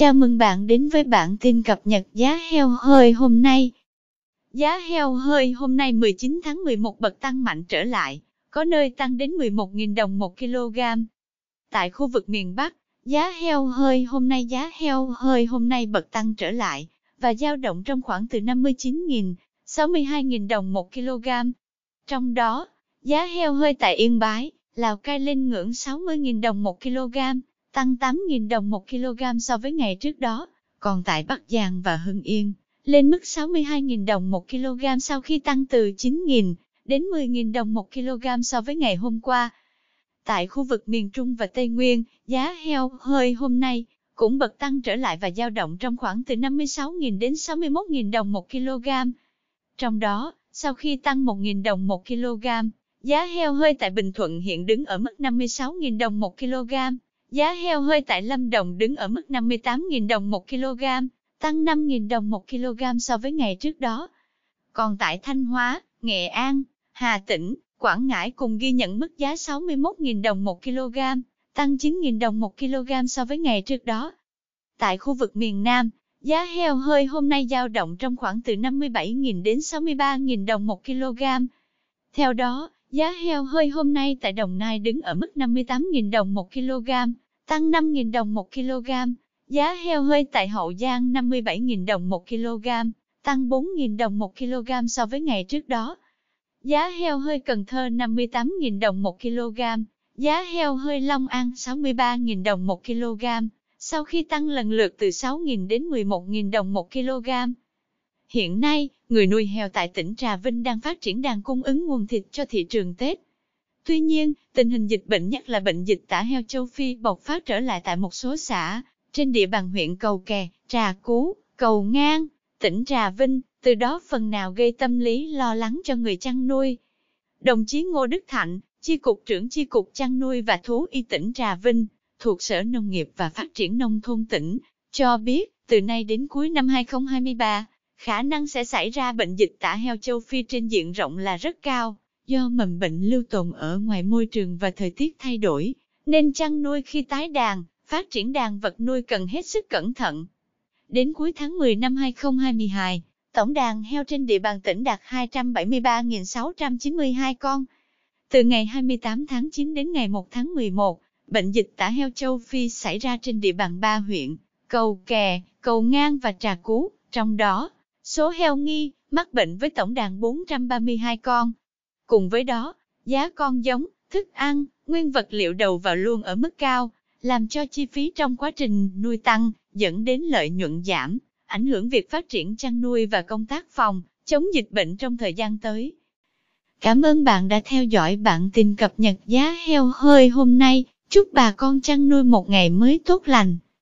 Chào mừng bạn đến với bản tin cập nhật giá heo hơi hôm nay. Giá heo hơi hôm nay 19 tháng 11 bật tăng mạnh trở lại, có nơi tăng đến 11.000 đồng 1 kg. Tại khu vực miền Bắc, giá heo hơi hôm nay giá heo hơi hôm nay bật tăng trở lại và dao động trong khoảng từ 59.000, 62.000 đồng 1 kg. Trong đó, giá heo hơi tại Yên Bái, Lào Cai lên ngưỡng 60.000 đồng 1 kg tăng 8.000 đồng 1 kg so với ngày trước đó, còn tại Bắc Giang và Hưng Yên, lên mức 62.000 đồng 1 kg sau khi tăng từ 9.000 đến 10.000 đồng 1 kg so với ngày hôm qua. Tại khu vực miền Trung và Tây Nguyên, giá heo hơi hôm nay cũng bật tăng trở lại và dao động trong khoảng từ 56.000 đến 61.000 đồng 1 kg. Trong đó, sau khi tăng 1.000 đồng 1 kg, giá heo hơi tại Bình Thuận hiện đứng ở mức 56.000 đồng 1 kg. Giá heo hơi tại Lâm Đồng đứng ở mức 58.000 đồng 1 kg, tăng 5.000 đồng 1 kg so với ngày trước đó. Còn tại Thanh Hóa, Nghệ An, Hà Tĩnh, Quảng Ngãi cùng ghi nhận mức giá 61.000 đồng 1 kg, tăng 9.000 đồng 1 kg so với ngày trước đó. Tại khu vực miền Nam, giá heo hơi hôm nay dao động trong khoảng từ 57.000 đến 63.000 đồng 1 kg. Theo đó, Giá heo hơi hôm nay tại Đồng Nai đứng ở mức 58.000 đồng 1 kg, tăng 5.000 đồng 1 kg. Giá heo hơi tại Hậu Giang 57.000 đồng 1 kg, tăng 4.000 đồng 1 kg so với ngày trước đó. Giá heo hơi Cần Thơ 58.000 đồng 1 kg, giá heo hơi Long An 63.000 đồng 1 kg, sau khi tăng lần lượt từ 6.000 đến 11.000 đồng 1 kg. Hiện nay, người nuôi heo tại tỉnh Trà Vinh đang phát triển đàn cung ứng nguồn thịt cho thị trường Tết. Tuy nhiên, tình hình dịch bệnh nhất là bệnh dịch tả heo châu Phi bộc phát trở lại tại một số xã, trên địa bàn huyện Cầu Kè, Trà Cú, Cầu Ngang, tỉnh Trà Vinh, từ đó phần nào gây tâm lý lo lắng cho người chăn nuôi. Đồng chí Ngô Đức Thạnh, Chi cục trưởng Chi cục chăn nuôi và thú y tỉnh Trà Vinh, thuộc Sở Nông nghiệp và Phát triển Nông thôn tỉnh, cho biết, từ nay đến cuối năm 2023, khả năng sẽ xảy ra bệnh dịch tả heo châu Phi trên diện rộng là rất cao, do mầm bệnh lưu tồn ở ngoài môi trường và thời tiết thay đổi, nên chăn nuôi khi tái đàn, phát triển đàn vật nuôi cần hết sức cẩn thận. Đến cuối tháng 10 năm 2022, tổng đàn heo trên địa bàn tỉnh đạt 273.692 con. Từ ngày 28 tháng 9 đến ngày 1 tháng 11, bệnh dịch tả heo châu Phi xảy ra trên địa bàn ba huyện, Cầu Kè, Cầu Ngang và Trà Cú, trong đó, Số heo nghi, mắc bệnh với tổng đàn 432 con. Cùng với đó, giá con giống, thức ăn, nguyên vật liệu đầu vào luôn ở mức cao, làm cho chi phí trong quá trình nuôi tăng, dẫn đến lợi nhuận giảm, ảnh hưởng việc phát triển chăn nuôi và công tác phòng, chống dịch bệnh trong thời gian tới. Cảm ơn bạn đã theo dõi bản tin cập nhật giá heo hơi hôm nay. Chúc bà con chăn nuôi một ngày mới tốt lành.